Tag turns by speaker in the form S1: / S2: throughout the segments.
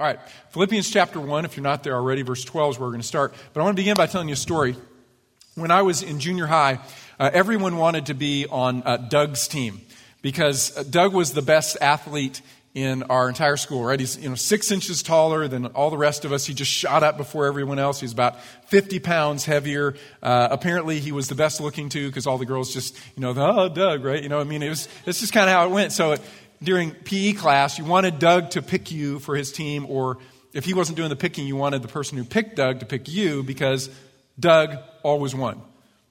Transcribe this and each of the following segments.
S1: All right, Philippians chapter 1, if you're not there already, verse 12 is where we're going to start. But I want to begin by telling you a story. When I was in junior high, uh, everyone wanted to be on uh, Doug's team because uh, Doug was the best athlete in our entire school, right? He's, you know, six inches taller than all the rest of us. He just shot up before everyone else. He's about 50 pounds heavier. Uh, apparently he was the best looking too because all the girls just, you know, oh, Doug, right? You know, I mean, it was, it's just kind of how it went. So it, during PE class, you wanted Doug to pick you for his team, or if he wasn't doing the picking, you wanted the person who picked Doug to pick you because Doug always won.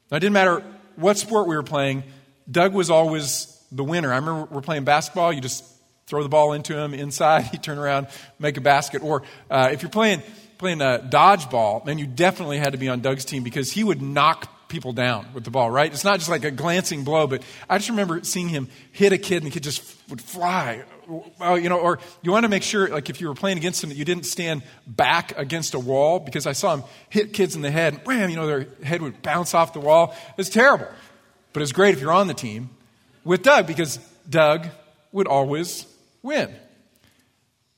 S1: Now, it didn't matter what sport we were playing, Doug was always the winner. I remember we're playing basketball, you just throw the ball into him inside, he'd turn around, make a basket. Or uh, if you're playing, playing a dodgeball, then you definitely had to be on Doug's team because he would knock people down with the ball, right? It's not just like a glancing blow, but I just remember seeing him hit a kid and the kid just would fly. You know, or you want to make sure, like if you were playing against him, that you didn't stand back against a wall because I saw him hit kids in the head and bam, you know, their head would bounce off the wall. It's terrible. But it's great if you're on the team with Doug because Doug would always win.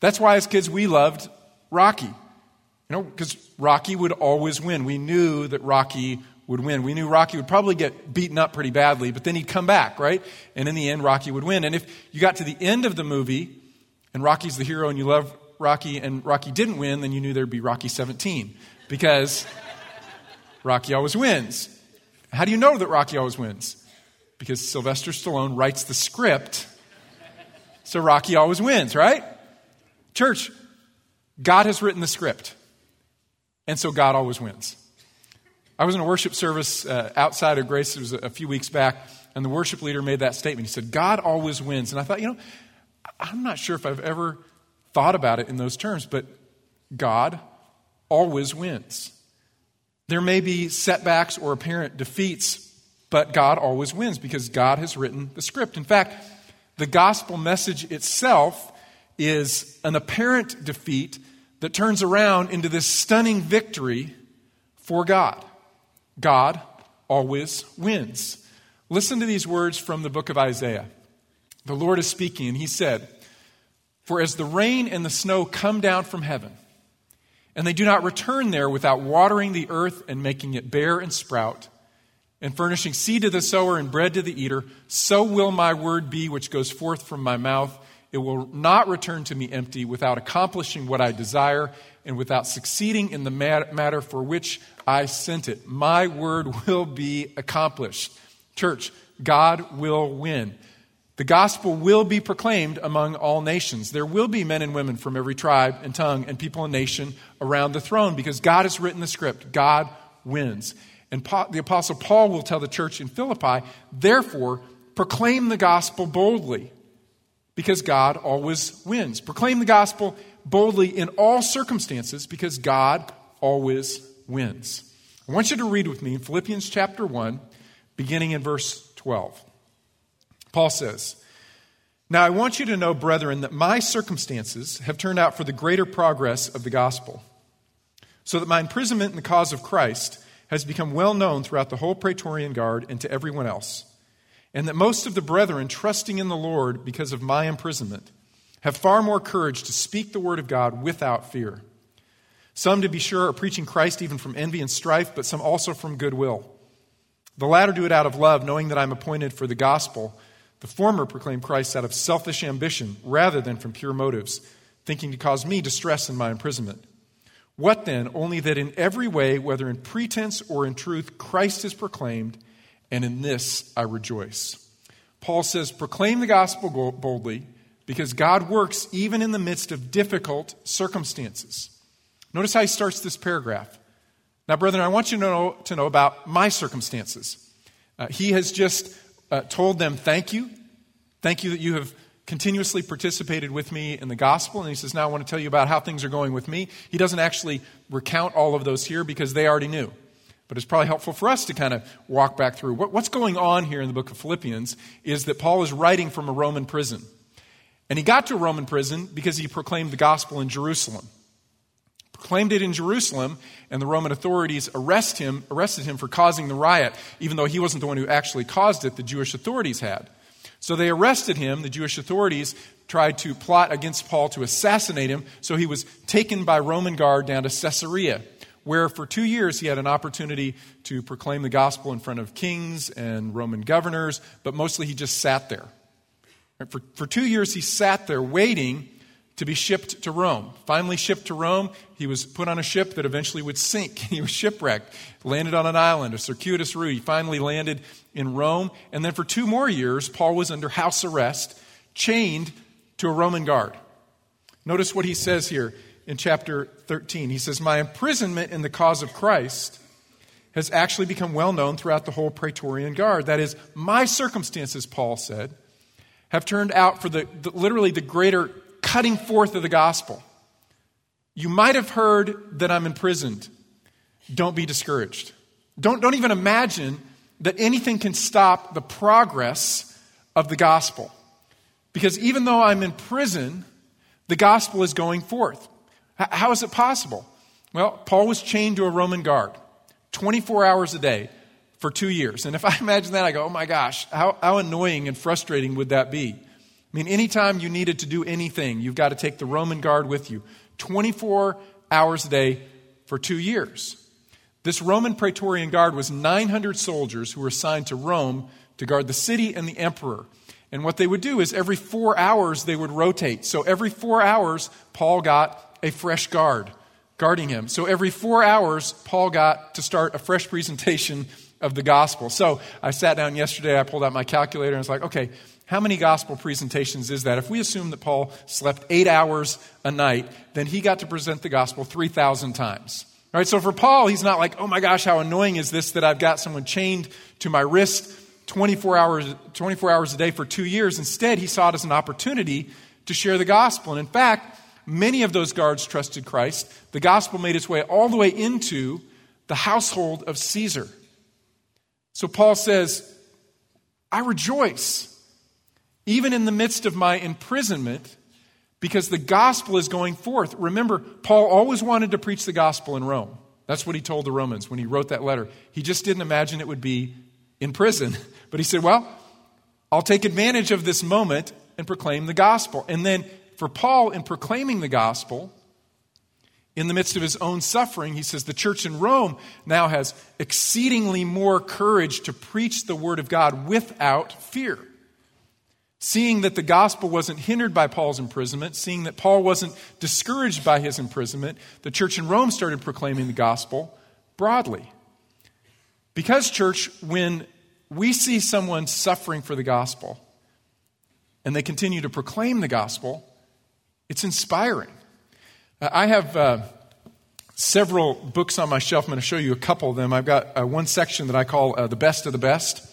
S1: That's why as kids we loved Rocky. You know, because Rocky would always win. We knew that Rocky would win. We knew Rocky would probably get beaten up pretty badly, but then he'd come back, right? And in the end, Rocky would win. And if you got to the end of the movie and Rocky's the hero and you love Rocky and Rocky didn't win, then you knew there'd be Rocky 17 because Rocky always wins. How do you know that Rocky always wins? Because Sylvester Stallone writes the script, so Rocky always wins, right? Church, God has written the script, and so God always wins. I was in a worship service uh, outside of Grace, it was a few weeks back, and the worship leader made that statement. He said, God always wins. And I thought, you know, I'm not sure if I've ever thought about it in those terms, but God always wins. There may be setbacks or apparent defeats, but God always wins because God has written the script. In fact, the gospel message itself is an apparent defeat that turns around into this stunning victory for God. God always wins. Listen to these words from the book of Isaiah. The Lord is speaking, and he said, For as the rain and the snow come down from heaven, and they do not return there without watering the earth and making it bear and sprout, and furnishing seed to the sower and bread to the eater, so will my word be which goes forth from my mouth. It will not return to me empty without accomplishing what I desire and without succeeding in the matter for which I sent it. My word will be accomplished. Church, God will win. The gospel will be proclaimed among all nations. There will be men and women from every tribe and tongue and people and nation around the throne because God has written the script. God wins. And the Apostle Paul will tell the church in Philippi, therefore, proclaim the gospel boldly because God always wins. Proclaim the gospel boldly in all circumstances because God always wins. I want you to read with me in Philippians chapter 1, beginning in verse 12. Paul says, Now I want you to know, brethren, that my circumstances have turned out for the greater progress of the gospel, so that my imprisonment in the cause of Christ has become well known throughout the whole Praetorian Guard and to everyone else, and that most of the brethren, trusting in the Lord because of my imprisonment, have far more courage to speak the word of God without fear. Some, to be sure, are preaching Christ even from envy and strife, but some also from goodwill. The latter do it out of love, knowing that I'm appointed for the gospel. The former proclaim Christ out of selfish ambition rather than from pure motives, thinking to cause me distress in my imprisonment. What then? Only that in every way, whether in pretense or in truth, Christ is proclaimed, and in this I rejoice. Paul says, Proclaim the gospel boldly because God works even in the midst of difficult circumstances. Notice how he starts this paragraph. Now, brethren, I want you to know, to know about my circumstances. Uh, he has just uh, told them, Thank you. Thank you that you have continuously participated with me in the gospel. And he says, Now I want to tell you about how things are going with me. He doesn't actually recount all of those here because they already knew. But it's probably helpful for us to kind of walk back through. What, what's going on here in the book of Philippians is that Paul is writing from a Roman prison. And he got to a Roman prison because he proclaimed the gospel in Jerusalem. Proclaimed it in Jerusalem, and the Roman authorities arrest him, arrested him for causing the riot, even though he wasn't the one who actually caused it, the Jewish authorities had. So they arrested him, the Jewish authorities, tried to plot against Paul to assassinate him, so he was taken by Roman guard down to Caesarea, where for two years he had an opportunity to proclaim the gospel in front of kings and Roman governors, but mostly he just sat there. For, for two years he sat there waiting to be shipped to Rome. Finally, shipped to Rome, he was put on a ship that eventually would sink. He was shipwrecked, landed on an island, a circuitous route. He finally landed in Rome. And then for two more years, Paul was under house arrest, chained to a Roman guard. Notice what he says here in chapter 13. He says, My imprisonment in the cause of Christ has actually become well known throughout the whole Praetorian Guard. That is, my circumstances, Paul said, have turned out for the, the literally the greater cutting forth of the gospel. You might have heard that I'm imprisoned. Don't be discouraged. Don't, don't even imagine that anything can stop the progress of the gospel. Because even though I'm in prison, the gospel is going forth. How is it possible? Well, Paul was chained to a Roman guard 24 hours a day for two years. And if I imagine that, I go, oh my gosh, how, how annoying and frustrating would that be? I mean, anytime you needed to do anything, you've got to take the Roman guard with you 24 hours a day for two years. This Roman Praetorian Guard was 900 soldiers who were assigned to Rome to guard the city and the emperor. And what they would do is every four hours they would rotate. So every four hours, Paul got a fresh guard guarding him. So every four hours, Paul got to start a fresh presentation of the gospel. So I sat down yesterday, I pulled out my calculator, and I was like, okay, how many gospel presentations is that? If we assume that Paul slept eight hours a night, then he got to present the gospel 3,000 times. All right, so for Paul, he's not like, oh my gosh, how annoying is this that I've got someone chained to my wrist 24 hours, 24 hours a day for two years. Instead, he saw it as an opportunity to share the gospel. And in fact, many of those guards trusted Christ. The gospel made its way all the way into the household of Caesar. So Paul says, I rejoice even in the midst of my imprisonment, because the gospel is going forth. Remember, Paul always wanted to preach the gospel in Rome. That's what he told the Romans when he wrote that letter. He just didn't imagine it would be in prison. But he said, Well, I'll take advantage of this moment and proclaim the gospel. And then for Paul, in proclaiming the gospel, in the midst of his own suffering, he says the church in Rome now has exceedingly more courage to preach the word of God without fear. Seeing that the gospel wasn't hindered by Paul's imprisonment, seeing that Paul wasn't discouraged by his imprisonment, the church in Rome started proclaiming the gospel broadly. Because, church, when we see someone suffering for the gospel and they continue to proclaim the gospel, it's inspiring. Uh, I have uh, several books on my shelf. I'm going to show you a couple of them. I've got uh, one section that I call uh, The Best of the Best.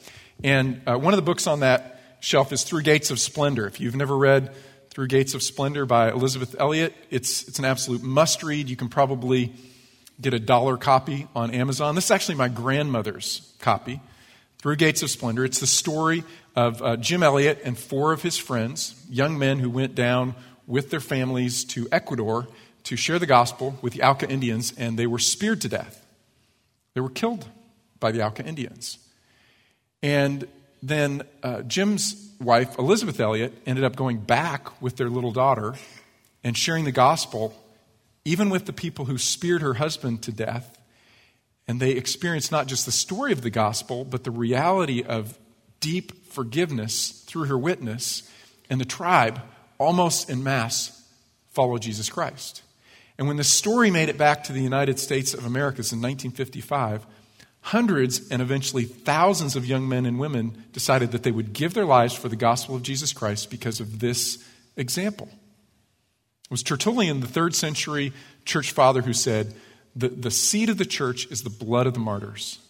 S1: And uh, one of the books on that shelf is Through Gates of Splendor. If you've never read Through Gates of Splendor by Elisabeth Elliot, it's, it's an absolute must read. You can probably get a dollar copy on Amazon. This is actually my grandmother's copy, Through Gates of Splendor. It's the story of uh, Jim Elliot and four of his friends, young men who went down with their families to Ecuador to share the gospel with the Auca Indians, and they were speared to death. They were killed by the Auca Indians. And then uh, Jim's wife, Elisabeth Elliot, ended up going back with their little daughter and sharing the gospel, even with the people who speared her husband to death. And they experienced not just the story of the gospel, but the reality of deep forgiveness through her witness. And the tribe, almost in mass, followed Jesus Christ. And when the story made it back to the United States of America in 1955, hundreds and eventually thousands of young men and women decided that they would give their lives for the gospel of Jesus Christ because of this example. It was Tertullian, the third century church father, who said, the, the seed of the church is the blood of the martyrs.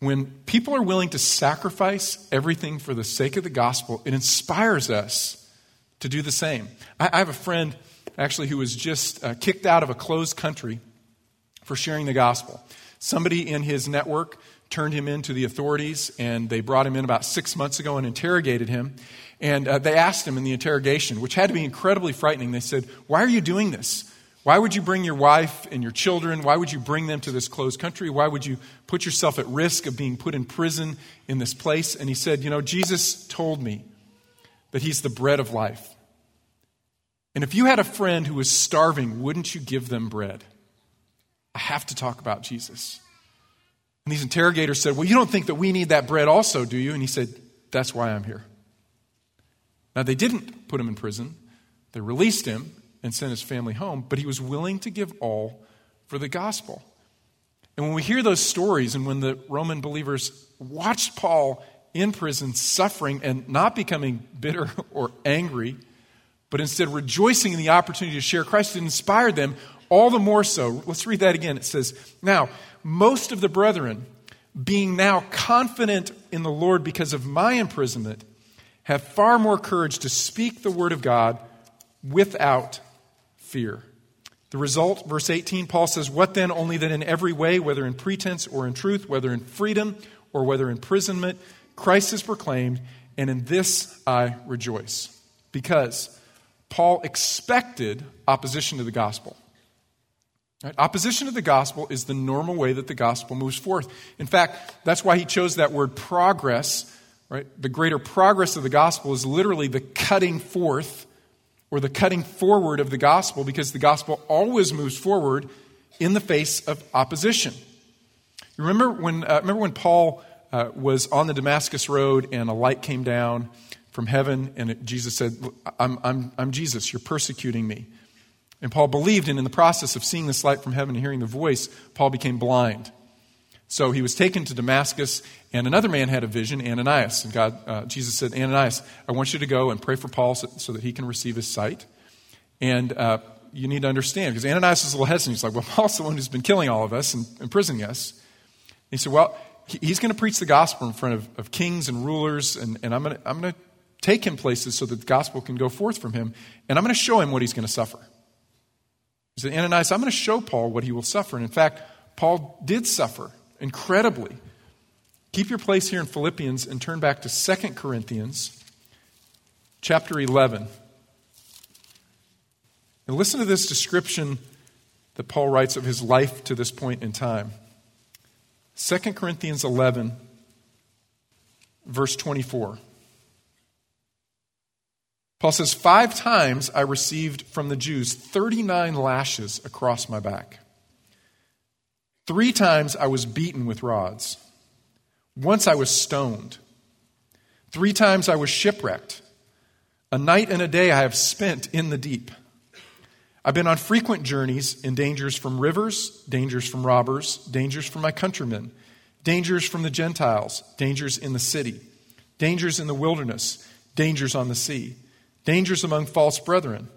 S1: When people are willing to sacrifice everything for the sake of the gospel, it inspires us to do the same. I, have a friend, actually, who was just uh, kicked out of a closed country for sharing the gospel. Somebody in his network turned him in to the authorities, and they brought him in about six months ago and interrogated him. And uh, they asked him in the interrogation, which had to be incredibly frightening, they said, Why are you doing this? Why would you bring your wife and your children? Why would you bring them to this closed country? Why would you put yourself at risk of being put in prison in this place? And he said, You know, Jesus told me that he's the bread of life. And if you had a friend who was starving, wouldn't you give them bread? I have to talk about Jesus. And these interrogators said, Well, you don't think that we need that bread also, do you? And he said, That's why I'm here. Now, they didn't put him in prison, they released him and sent his family home, but he was willing to give all for the gospel. And when we hear those stories, and when the Roman believers watched Paul in prison suffering and not becoming bitter or angry, but instead rejoicing in the opportunity to share Christ, it inspired them all the more so. Let's read that again. It says, Now, most of the brethren, being now confident in the Lord because of my imprisonment, have far more courage to speak the word of God without fear. The result, verse 18, Paul says, What then? Only that in every way, whether in pretense or in truth, whether in freedom or whether imprisonment, Christ is proclaimed, and in this I rejoice. Because Paul expected opposition to the gospel. Right? Opposition to the gospel is the normal way that the gospel moves forth. In fact, that's why he chose that word progress. Right? The greater progress of the gospel is literally the cutting forth or the cutting forward of the gospel because the gospel always moves forward in the face of opposition. Remember when, uh, remember when Paul uh, was on the Damascus Road and a light came down from heaven and it, Jesus said, I'm, I'm, I'm Jesus, you're persecuting me. And Paul believed, and in the process of seeing this light from heaven and hearing the voice, Paul became blind. So he was taken to Damascus, and another man had a vision, Ananias. And God, uh, Jesus said, Ananias, I want you to go and pray for Paul so, so that he can receive his sight. And uh, you need to understand, because Ananias is a little hesitant. He's like, Well, Paul's the one who's been killing all of us and imprisoning us. And he said, Well, he's going to preach the gospel in front of, of kings and rulers, and, and I'm going to I'm going to take him places so that the gospel can go forth from him, and I'm going to show him what he's going to suffer. He said, Ananias, I'm going to show Paul what he will suffer. And in fact, Paul did suffer incredibly. Keep your place here in Philippians and turn back to 2 Corinthians chapter 11. And listen to this description that Paul writes of his life to this point in time. 2 Corinthians 11, verse 24. Paul says, Five times I received from the Jews 39 lashes across my back. Three times I was beaten with rods. Once I was stoned. Three times I was shipwrecked. A night and a day I have spent in the deep. I've been on frequent journeys in dangers from rivers, dangers from robbers, dangers from my countrymen, dangers from the Gentiles, dangers in the city, dangers in the wilderness, dangers on the sea, dangers among false brethren.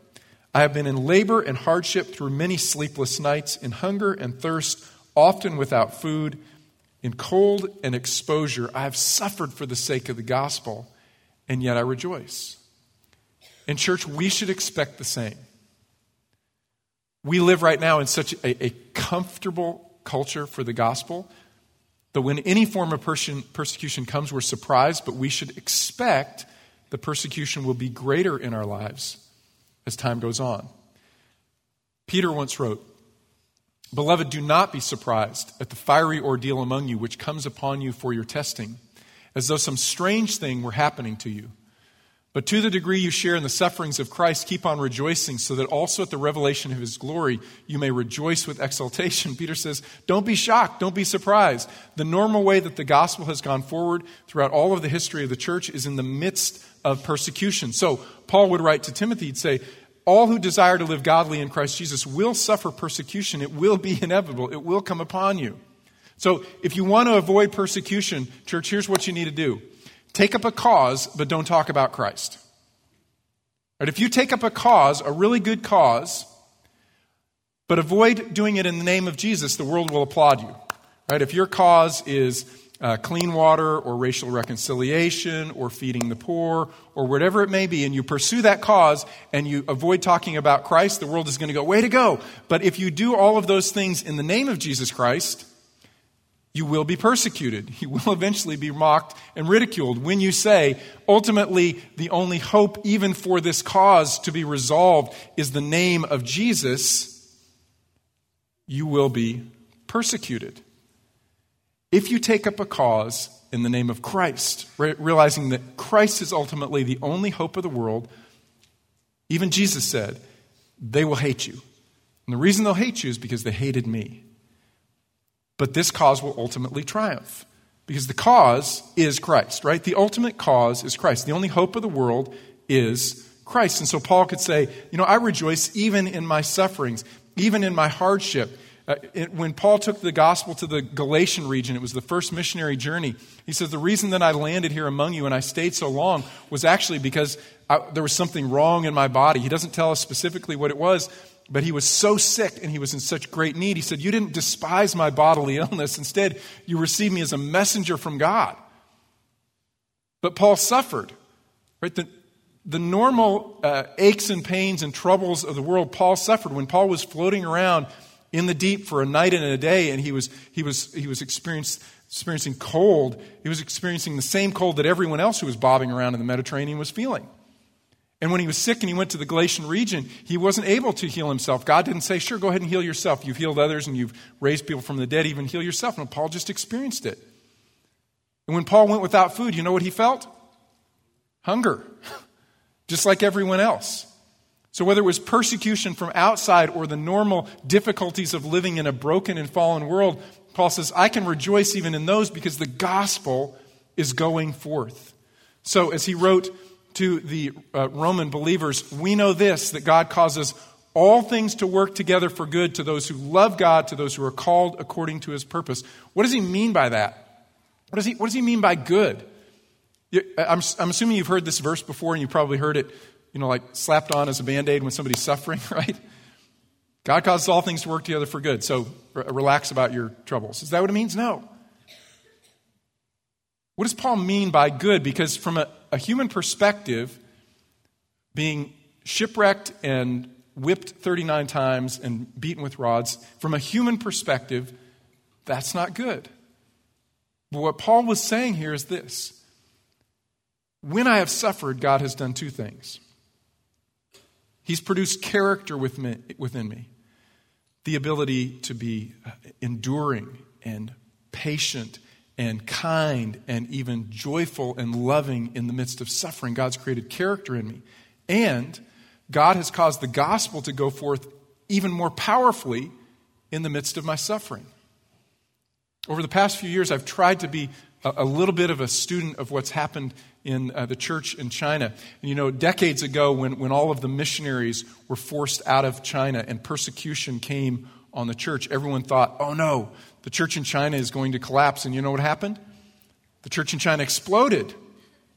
S1: I have been in labor and hardship through many sleepless nights, in hunger and thirst often without food, in cold and exposure. I have suffered for the sake of the gospel, and yet I rejoice. In church, we should expect the same. We live right now in such a, a comfortable culture for the gospel that when any form of persecution comes, we're surprised, but we should expect the persecution will be greater in our lives as time goes on. Peter once wrote, Beloved, do not be surprised at the fiery ordeal among you which comes upon you for your testing, as though some strange thing were happening to you. But to the degree you share in the sufferings of Christ, keep on rejoicing, so that also at the revelation of his glory you may rejoice with exultation. Peter says, Don't be shocked, don't be surprised. The normal way that the gospel has gone forward throughout all of the history of the church is in the midst of persecution. So Paul would write to Timothy, he'd say, all who desire to live godly in Christ Jesus will suffer persecution. It will be inevitable, it will come upon you. So, if you want to avoid persecution, church, here's what you need to do take up a cause, but don't talk about Christ. Right? If you take up a cause, a really good cause, but avoid doing it in the name of Jesus, the world will applaud you. Right? If your cause is uh, clean water or racial reconciliation or feeding the poor or whatever it may be, and you pursue that cause and you avoid talking about Christ, the world is going to go, way to go. But if you do all of those things in the name of Jesus Christ, you will be persecuted. You will eventually be mocked and ridiculed when you say, ultimately, the only hope, even for this cause to be resolved, is the name of Jesus. You will be persecuted. If you take up a cause in the name of Christ, re- realizing that Christ is ultimately the only hope of the world, even Jesus said, they will hate you. And the reason they'll hate you is because they hated me. But this cause will ultimately triumph because the cause is Christ, right? The ultimate cause is Christ. The only hope of the world is Christ. And so Paul could say, you know, I rejoice even in my sufferings, even in my hardship. Uh, it, when Paul took the gospel to the Galatian region, it was the first missionary journey. He says, The reason that I landed here among you and I stayed so long was actually because I, there was something wrong in my body. He doesn't tell us specifically what it was, but he was so sick and he was in such great need. He said, You didn't despise my bodily illness. Instead, you received me as a messenger from God. But Paul suffered. Right? The, the normal uh, aches and pains and troubles of the world, Paul suffered. When Paul was floating around in the deep for a night and a day, and he was, he was, he was experiencing cold, he was experiencing the same cold that everyone else who was bobbing around in the Mediterranean was feeling. And when he was sick and he went to the Galatian region, he wasn't able to heal himself. God didn't say, Sure, go ahead and heal yourself. You've healed others and you've raised people from the dead, even heal yourself. No, Paul just experienced it. And when Paul went without food, you know what he felt? Hunger, just like everyone else. So, whether it was persecution from outside or the normal difficulties of living in a broken and fallen world, Paul says, I can rejoice even in those because the gospel is going forth. So, as he wrote to the uh, Roman believers, we know this that God causes all things to work together for good to those who love God, to those who are called according to his purpose. What does he mean by that? What does he, what does he mean by good? I'm, I'm assuming you've heard this verse before and you probably heard it, you know, like slapped on as a band aid when somebody's suffering, right? God causes all things to work together for good. So relax about your troubles. Is that what it means? No. What does Paul mean by good? Because from a, a human perspective, being shipwrecked and whipped 39 times and beaten with rods, from a human perspective, that's not good. But what Paul was saying here is this when I have suffered, God has done two things. He's produced character within me, the ability to be uh, enduring and patient and kind and even joyful and loving in the midst of suffering. God's created character in me. And God has caused the gospel to go forth even more powerfully in the midst of my suffering. Over the past few years, I've tried to be a, a little bit of a student of what's happened in uh, the church in China. And you know, decades ago, when, when all of the missionaries were forced out of China and persecution came on the church, everyone thought, oh no, the church in China is going to collapse. And you know what happened? The church in China exploded.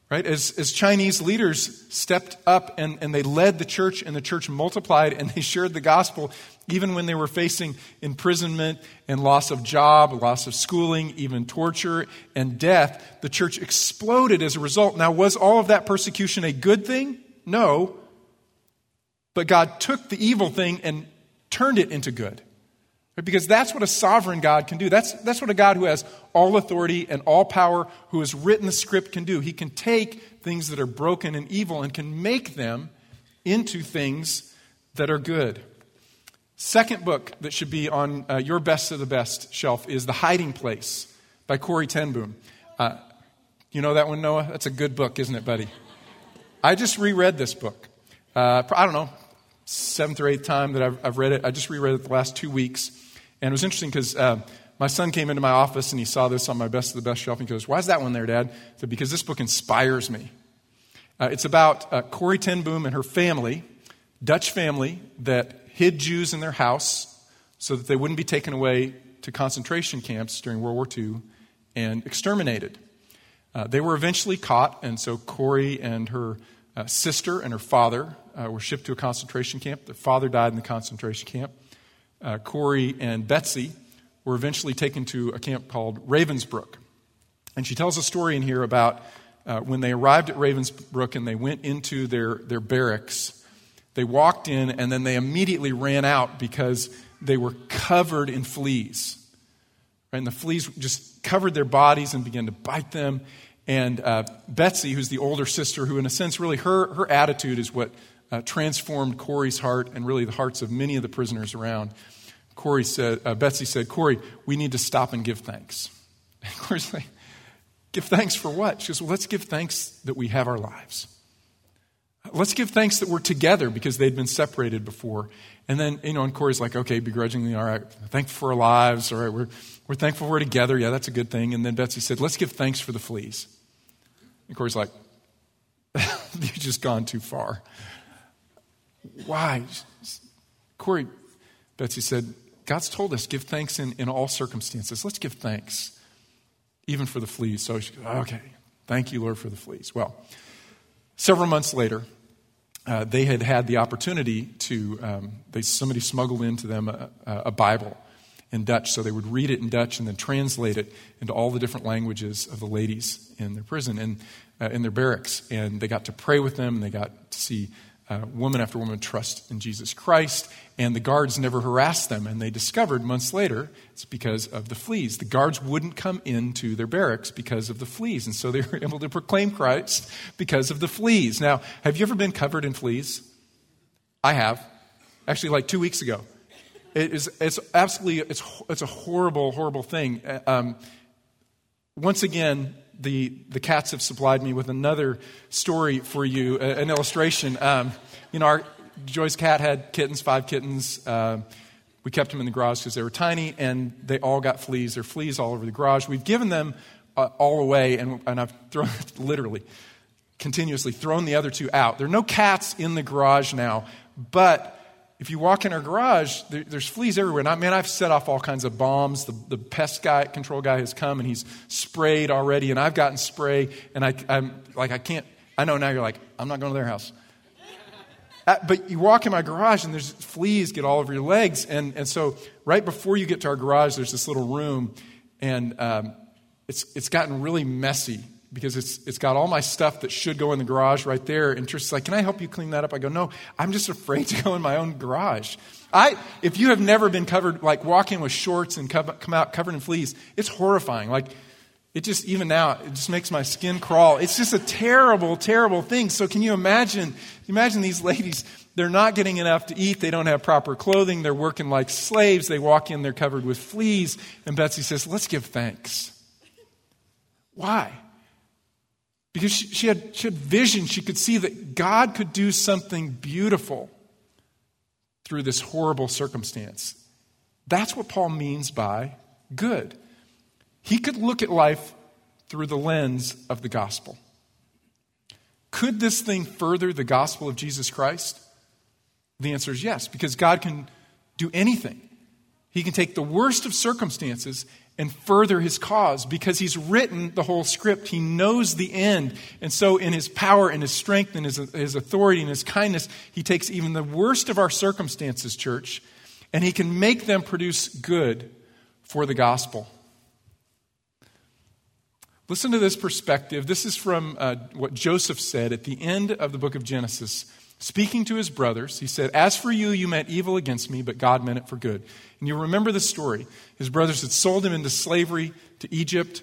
S1: Right? As, as Chinese leaders stepped up and, and they led the church, and the church multiplied and they shared the gospel, even when they were facing imprisonment and loss of job, loss of schooling, even torture and death, the church exploded as a result. Now, was all of that persecution a good thing? No. But God took the evil thing and turned it into good. Because that's what a sovereign God can do. That's, that's what a God who has all authority and all power, who has written the script, can do. He can take things that are broken and evil and can make them into things that are good. Second book that should be on uh, your best of the best shelf is The Hiding Place by Corrie ten Boom. Uh, you know that one, Noah? That's a good book, isn't it, buddy? I just reread this book. Uh, I don't know, seventh or eighth time that I've, I've read it. I just reread it the last two weeks. And it was interesting because uh, my son came into my office and he saw this on my best of the best shelf and he goes, Why is that one there, Dad? I said, Because this book inspires me. Uh, it's about uh, Corrie ten Boom and her family, Dutch family, that hid Jews in their house so that they wouldn't be taken away to concentration camps during World War II and exterminated. Uh, they were eventually caught, and so Corrie and her uh, sister and her father uh, were shipped to a concentration camp. Their father died in the concentration camp uh, Corrie and Betsy were eventually taken to a camp called Ravensbrück. And she tells a story in here about uh, when they arrived at Ravensbrück and they went into their, their barracks. They walked in and then they immediately ran out because they were covered in fleas. And the fleas just covered their bodies and began to bite them. And uh, Betsy, who's the older sister, who in a sense really her, her attitude is what uh, transformed Corrie's heart and really the hearts of many of the prisoners around. Corrie said, uh, Betsy said, Corrie, we need to stop and give thanks. And Corrie's like, give thanks for what? She goes, well, let's give thanks that we have our lives. Let's give thanks that we're together because they'd been separated before. And then, you know, and Corrie's like, okay, begrudgingly, all right, thankful for our lives. All right, we're, we're thankful we're together. Yeah, that's a good thing. And then Betsy said, let's give thanks for the fleas. And Corrie's like, you've just gone too far. Why? Corrie, Betsy said, God's told us, give thanks in, in all circumstances. Let's give thanks, even for the fleas. So she goes, okay, thank you, Lord, for the fleas. Well, several months later, uh, they had had the opportunity to, um, they, somebody smuggled into them a, a, Bible in Dutch, so they would read it in Dutch and then translate it into all the different languages of the ladies in their prison and uh, in their barracks. And they got to pray with them, and they got to see uh, woman after woman trust in Jesus Christ, and the guards never harassed them. And they discovered months later it's because of the fleas. The guards wouldn't come into their barracks because of the fleas, and so they were able to proclaim Christ because of the fleas. Now, have you ever been covered in fleas? I have. Actually, like two weeks ago. It is, it's absolutely, it's, it's a horrible, horrible thing. Uh, um, once again, the, the cats have supplied me with another story for you, an illustration. Um, you know, our, Joy's cat had kittens, five kittens. Uh, we kept them in the garage because they were tiny, and they all got fleas. There are fleas all over the garage. We've given them uh, all away, and, and I've thrown, literally, continuously thrown the other two out. There are no cats in the garage now, but if you walk in our garage, there, there's fleas everywhere. And I, man, I've set off all kinds of bombs. The, the pest guy, control guy has come and he's sprayed already, and I've gotten spray, and I, I'm like, I can't, I know now you're like, I'm not going to their house. Uh, but you walk in my garage and there's fleas get all over your legs. And, and so right before you get to our garage, there's this little room, and um, it's, it's gotten really messy because it's, it's got all my stuff that should go in the garage right there. And Trish's like, Can I help you clean that up? I go, No, I'm just afraid to go in my own garage. I, if you have never been covered, like walking with shorts and come, come out covered in fleas, it's horrifying. Like, it just, even now, it just makes my skin crawl. It's just a terrible, terrible thing. So, can you imagine? Imagine these ladies, they're not getting enough to eat. They don't have proper clothing. They're working like slaves. They walk in, they're covered with fleas. And Betsy says, Let's give thanks. Why? Because she, she, had, she had vision. She could see that God could do something beautiful through this horrible circumstance. That's what Paul means by good. He could look at life through the lens of the gospel. Could this thing further the gospel of Jesus Christ? The answer is yes, because God can do anything. He can take the worst of circumstances and further his cause because he's written the whole script. He knows the end. And so, in his power and his strength and his, his authority and his kindness, he takes even the worst of our circumstances, church, and he can make them produce good for the gospel. Listen to this perspective. This is from uh, what Joseph said at the end of the book of Genesis. Speaking to his brothers, he said, As for you, you meant evil against me, but God meant it for good. And you remember the story. His brothers had sold him into slavery to Egypt.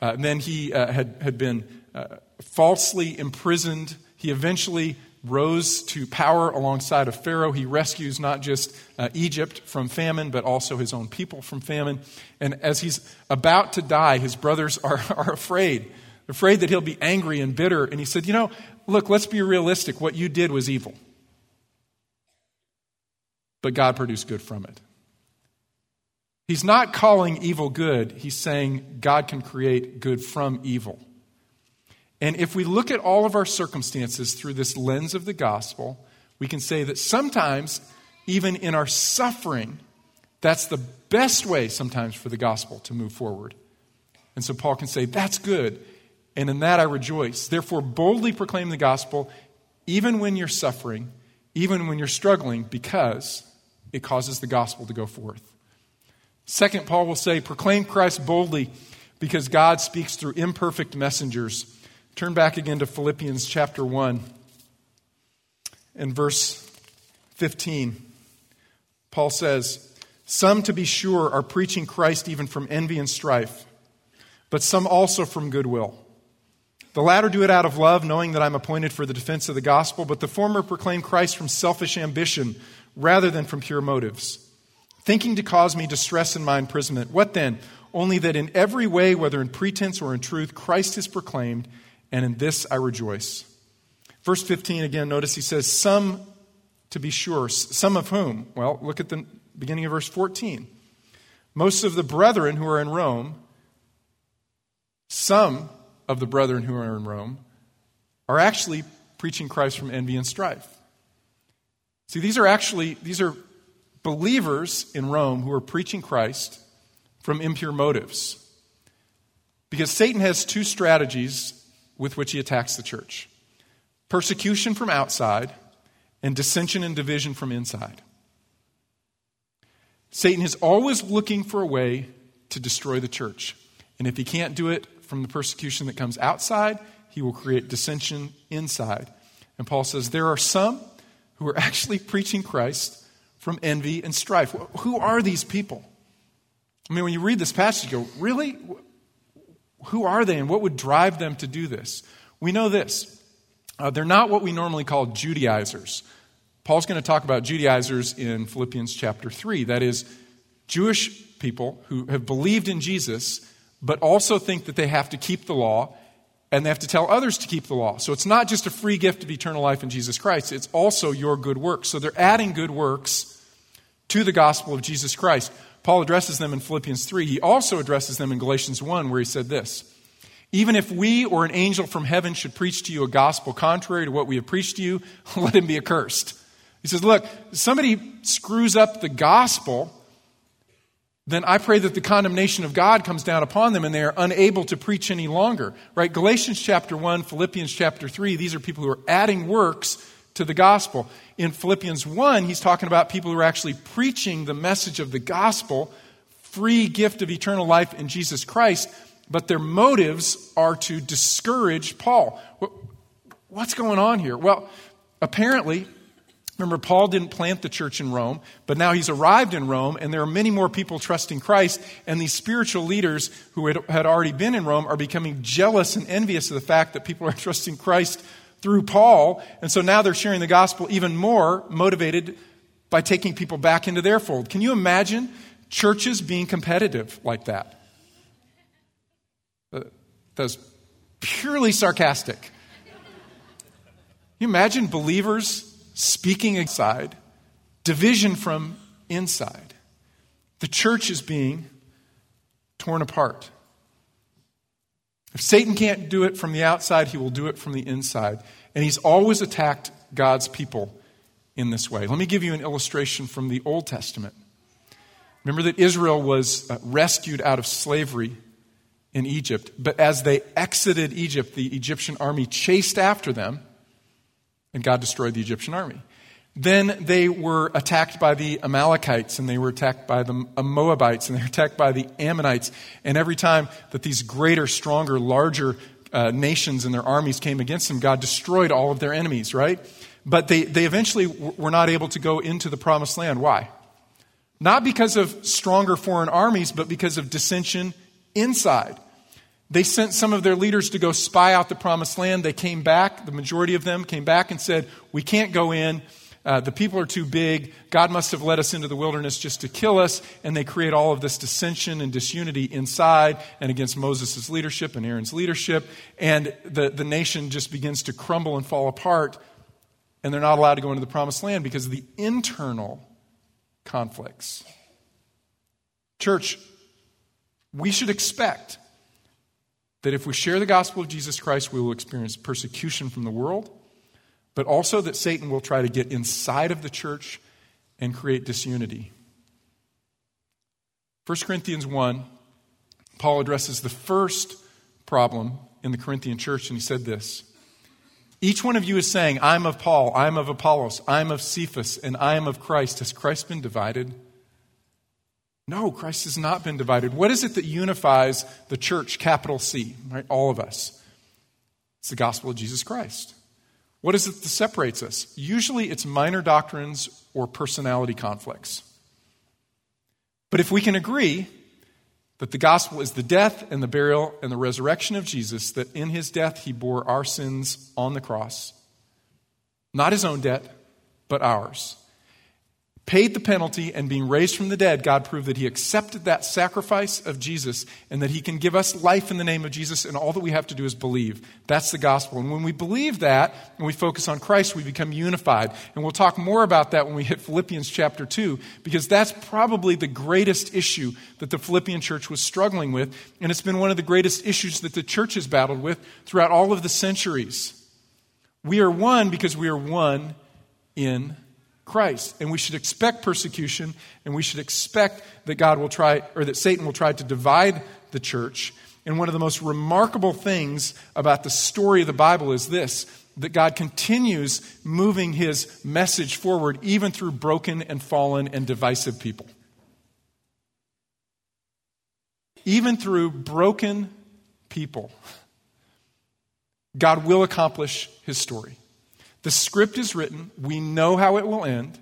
S1: Uh, and then he uh, had, had been uh, falsely imprisoned. He eventually rose to power alongside of Pharaoh. He rescues not just uh, Egypt from famine, but also his own people from famine. And as he's about to die, his brothers are, are afraid. Afraid that he'll be angry and bitter. And he said, You know, look, let's be realistic. What you did was evil. But God produced good from it. He's not calling evil good, he's saying God can create good from evil. And if we look at all of our circumstances through this lens of the gospel, we can say that sometimes, even in our suffering, that's the best way sometimes for the gospel to move forward. And so Paul can say, That's good. And in that I rejoice. Therefore, boldly proclaim the gospel, even when you're suffering, even when you're struggling, because it causes the gospel to go forth. Second, Paul will say, proclaim Christ boldly because God speaks through imperfect messengers. Turn back again to Philippians chapter 1 and verse 15. Paul says, Some, to be sure, are preaching Christ even from envy and strife, but some also from goodwill. The latter do it out of love, knowing that I'm appointed for the defense of the gospel, but the former proclaim Christ from selfish ambition rather than from pure motives thinking to cause me distress in my imprisonment. What then? Only that in every way, whether in pretense or in truth, Christ is proclaimed, and in this I rejoice. Verse 15 again, notice he says, Some to be sure, some of whom? Well, look at the beginning of verse 14. Most of the brethren who are in Rome, some of the brethren who are in Rome, are actually preaching Christ from envy and strife. See, these are actually these are believers in Rome who are preaching Christ from impure motives. Because Satan has two strategies with which he attacks the church persecution from outside and dissension and division from inside. Satan is always looking for a way to destroy the church. And if he can't do it from the persecution that comes outside, he will create dissension inside. And Paul says there are some who are actually preaching Christ from envy and strife. Who are these people? I mean, when you read this passage, you go, really? Who are they and what would drive them to do this? We know this. Uh, they're not what we normally call Judaizers. Paul's going to talk about Judaizers in Philippians chapter 3. That is, Jewish people who have believed in Jesus, but also think that they have to keep the law and they have to tell others to keep the law. So it's not just a free gift of eternal life in Jesus Christ, it's also your good works. So they're adding good works to the gospel of Jesus Christ. Paul addresses them in Philippians 3. He also addresses them in Galatians 1, where he said this Even if we or an angel from heaven should preach to you a gospel contrary to what we have preached to you, let him be accursed. He says, Look, somebody screws up the gospel, then I pray that the condemnation of God comes down upon them and they are unable to preach any longer. Right? Galatians chapter 1, Philippians chapter 3, these are people who are adding works to the gospel. In Philippians 1, he's talking about people who are actually preaching the message of the gospel, free gift of eternal life in Jesus Christ, but their motives are to discourage Paul. What's going on here? Well, apparently, Remember, Paul didn't plant the church in Rome, but now he's arrived in Rome, and there are many more people trusting Christ. And these spiritual leaders who had, had, already been in Rome are becoming jealous and envious of the fact that people are trusting Christ through Paul. And so now they're sharing the gospel even more, motivated by taking people back into their fold. Can you imagine churches being competitive like that? Uh, that's purely sarcastic. Can you imagine believers speaking inside, division from inside. The church is being torn apart. If Satan can't do it from the outside, he will do it from the inside. And he's always attacked God's people in this way. Let me give you an illustration from the Old Testament. Remember that Israel was uh, rescued out of slavery in Egypt, but as they exited Egypt, the Egyptian army chased after them and God destroyed the Egyptian army. Then they were attacked by the Amalekites, and they were attacked by the Moabites, and they were attacked by the Ammonites. And every time that these greater, stronger, larger uh, nations and their armies came against them, God destroyed all of their enemies, right? But they, they eventually w- were not able to go into the promised land. Why? Not because of stronger foreign armies, but because of dissension inside. They sent some of their leaders to go spy out the promised land. They came back, the majority of them came back and said, We can't go in. Uh, the people are too big. God must have led us into the wilderness just to kill us. And they create all of this dissension and disunity inside and against Moses' leadership and Aaron's leadership. And the, the nation just begins to crumble and fall apart. And they're not allowed to go into the promised land because of the internal conflicts. Church, we should expect that if we share the gospel of Jesus Christ, we will experience persecution from the world, but also that Satan will try to get inside of the church and create disunity. 1 Corinthians 1, Paul addresses the first problem in the Corinthian church, and he said this Each one of you is saying, I'm of Paul, I'm of Apollos, I'm of Cephas, and I am of Christ. Has Christ been divided? No, Christ has not been divided. What is it that unifies the church, capital C, right? All of us. It's the gospel of Jesus Christ. What is it that separates us? Usually it's minor doctrines or personality conflicts. But if we can agree that the gospel is the death and the burial and the resurrection of Jesus, that in his death he bore our sins on the cross, not his own debt, but ours paid the penalty, and being raised from the dead, God proved that He accepted that sacrifice of Jesus and that He can give us life in the name of Jesus, and all that we have to do is believe. That's the gospel. And when we believe that and we focus on Christ, we become unified. And we'll talk more about that when we hit Philippians chapter 2, because that's probably the greatest issue that the Philippian church was struggling with, and it's been one of the greatest issues that the church has battled with throughout all of the centuries. We are one because we are one in Christ. And we should expect persecution, and we should expect that God will try, or that Satan will try to divide the church. And one of the most remarkable things about the story of the Bible is this that God continues moving his message forward even through broken and fallen and divisive people. Even through broken people, God will accomplish his story. The script is written, we know how it will end,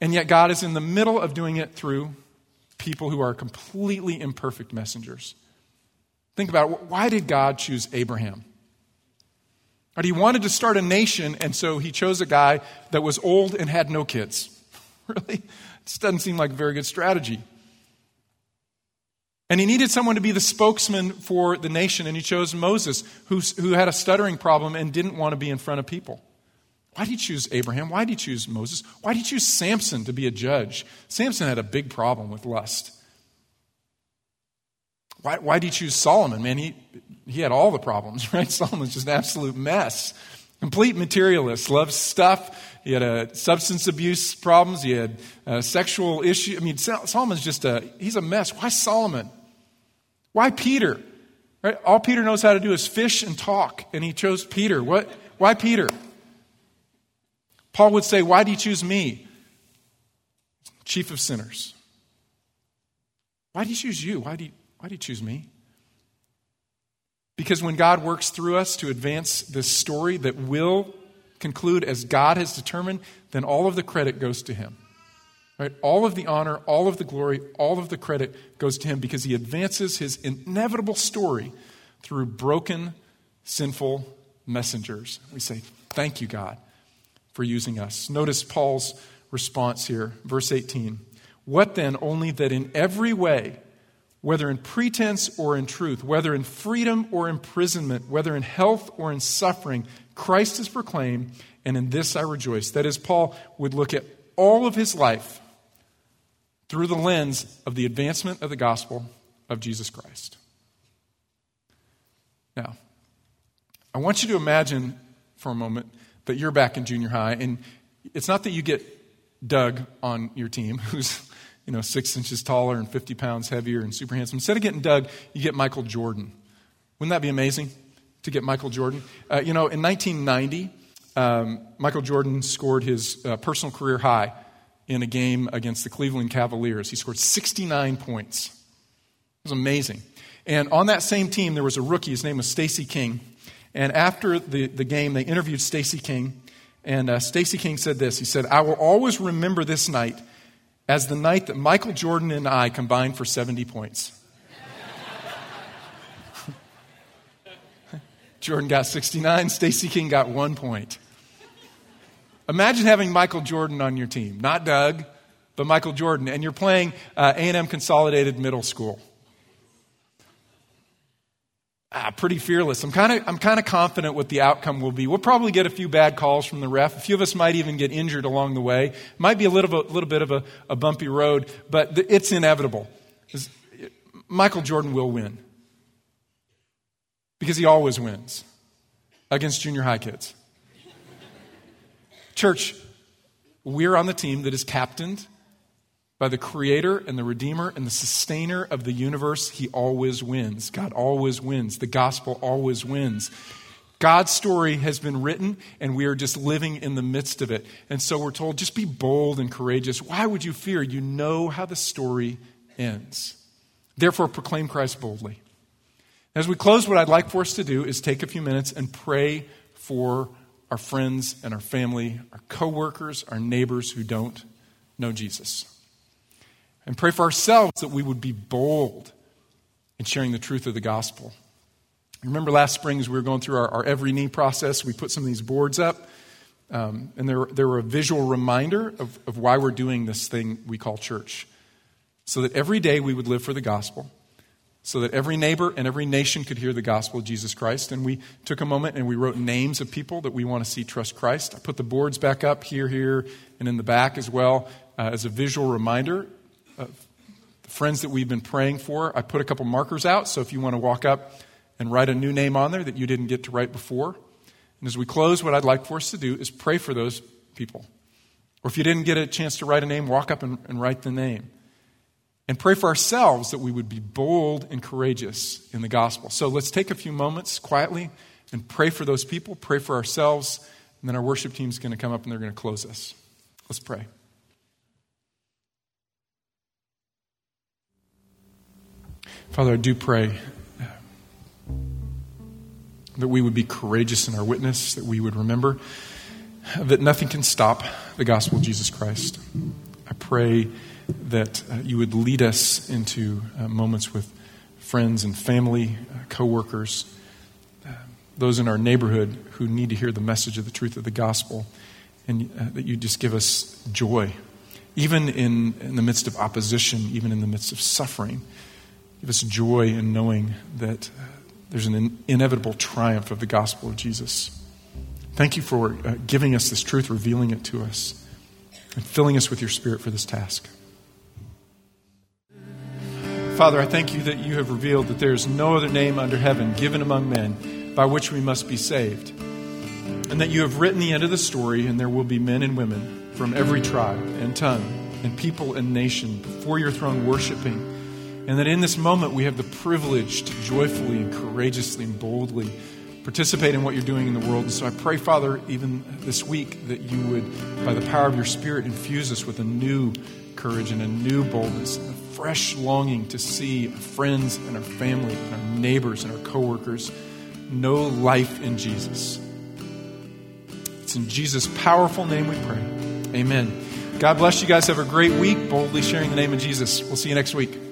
S1: and yet God is in the middle of doing it through people who are completely imperfect messengers. Think about it. Why did God choose Abraham? Right, he wanted to start a nation, and so he chose a guy that was old and had no kids. really? This doesn't seem like a very good strategy. And he needed someone to be the spokesman for the nation, and he chose Moses, who, who had a stuttering problem and didn't want to be in front of people. Why did you choose Abraham? Why did you choose Moses? Why did you choose Samson to be a judge? Samson had a big problem with lust. Why, why did you choose Solomon? Man, he, he had all the problems, right? Solomon's just an absolute mess. Complete materialist, loves stuff. He had a substance abuse problems. He had a sexual issue. I mean, Solomon's just a, he's a mess. Why Solomon? Why Peter? Right? All Peter knows how to do is fish and talk, and he chose Peter. What? Why Peter? Paul would say, Why do you choose me? Chief of sinners. Why do you choose you? Why do you, why do you choose me? Because when God works through us to advance this story that will conclude as God has determined, then all of the credit goes to Him. Right? All of the honor, all of the glory, all of the credit goes to Him because He advances His inevitable story through broken, sinful messengers. We say, Thank you, God for using us. Notice Paul's response here, verse 18. What then? Only that in every way, whether in pretense or in truth, whether in freedom or imprisonment, whether in health or in suffering, Christ is proclaimed, and in this I rejoice. That is, Paul would look at all of his life through the lens of the advancement of the gospel of Jesus Christ. Now, I want you to imagine for a moment that you're back in junior high, and it's not that you get Doug on your team, who's you know six inches taller and 50 pounds heavier and super handsome. Instead of getting Doug, you get Michael Jordan. Wouldn't that be amazing to get Michael Jordan? Uh, you know, in 1990, um, Michael Jordan scored his uh, personal career high in a game against the Cleveland Cavaliers. He scored 69 points. It was amazing. And on that same team, there was a rookie. His name was Stacy King. And after the, the game, they interviewed Stacy King. And uh, Stacy King said this He said, I will always remember this night as the night that Michael Jordan and I combined for 70 points. Jordan got 69, Stacy King got one point. Imagine having Michael Jordan on your team, not Doug, but Michael Jordan, and you're playing uh, A&M Consolidated Middle School ah, pretty fearless. I'm kind of I'm kind of confident what the outcome will be. We'll probably get a few bad calls from the ref. A few of us might even get injured along the way. Might be a little bit, little bit of a, a bumpy road, but it's inevitable. Michael Jordan will win because he always wins against junior high kids. Church, we're on the team that is captained by the creator and the redeemer and the sustainer of the universe, he always wins. God always wins. The gospel always wins. God's story has been written, and we are just living in the midst of it. And so we're told just be bold and courageous. Why would you fear? You know how the story ends. Therefore, proclaim Christ boldly. As we close, what I'd like for us to do is take a few minutes and pray for our friends and our family, our coworkers, our neighbors who don't know Jesus. And pray for ourselves that we would be bold in sharing the truth of the gospel. Remember last spring as we were going through our, our every knee process, we put some of these boards up. Um, and they were, they were a visual reminder of, of why we're doing this thing we call church. So that every day we would live for the gospel, so that every neighbor and every nation could hear the gospel of Jesus Christ. And we took a moment and we wrote names of people that we want to see trust Christ. I put the boards back up here, here, and in the back as well uh, as a visual reminder the friends that we've been praying for. I put a couple markers out, so if you want to walk up and write a new name on there that you didn't get to write before. And as we close, what I'd like for us to do is pray for those people. Or if you didn't get a chance to write a name, walk up and, and write the name. And pray for ourselves that we would be bold and courageous in the gospel. So let's take a few moments quietly and pray for those people, pray for ourselves, and then our worship team is going to come up and they're going to close us. Let's pray. Father, I do pray that we would be courageous in our witness, that we would remember that nothing can stop the gospel of Jesus Christ. I pray that uh, you would lead us into uh, moments with friends and family, uh, coworkers, uh, those in our neighborhood who need to hear the message of the truth of the gospel, and uh, that you just give us joy, even in, in the midst of opposition, even in the midst of suffering. Give us joy in knowing that uh, there's an in- inevitable triumph of the gospel of Jesus. Thank you for uh, giving us this truth, revealing it to us, and filling us with your spirit for this task. Father, I thank you that you have revealed that there is no other name under heaven given among men by which we must be saved. And that you have written the end of the story, and there will be men and women from every tribe and tongue and people and nation before your throne worshiping and that in this moment we have the privilege to joyfully and courageously and boldly participate in what you're doing in the world. And so I pray, Father, even this week, that you would, by the power of your Spirit, infuse us with a new courage and a new boldness and a fresh longing to see our friends and our family and our neighbors and our coworkers know life in Jesus. It's in Jesus' powerful name we pray. Amen. God bless you guys. Have a great week, boldly sharing the name of Jesus. We'll see you next week.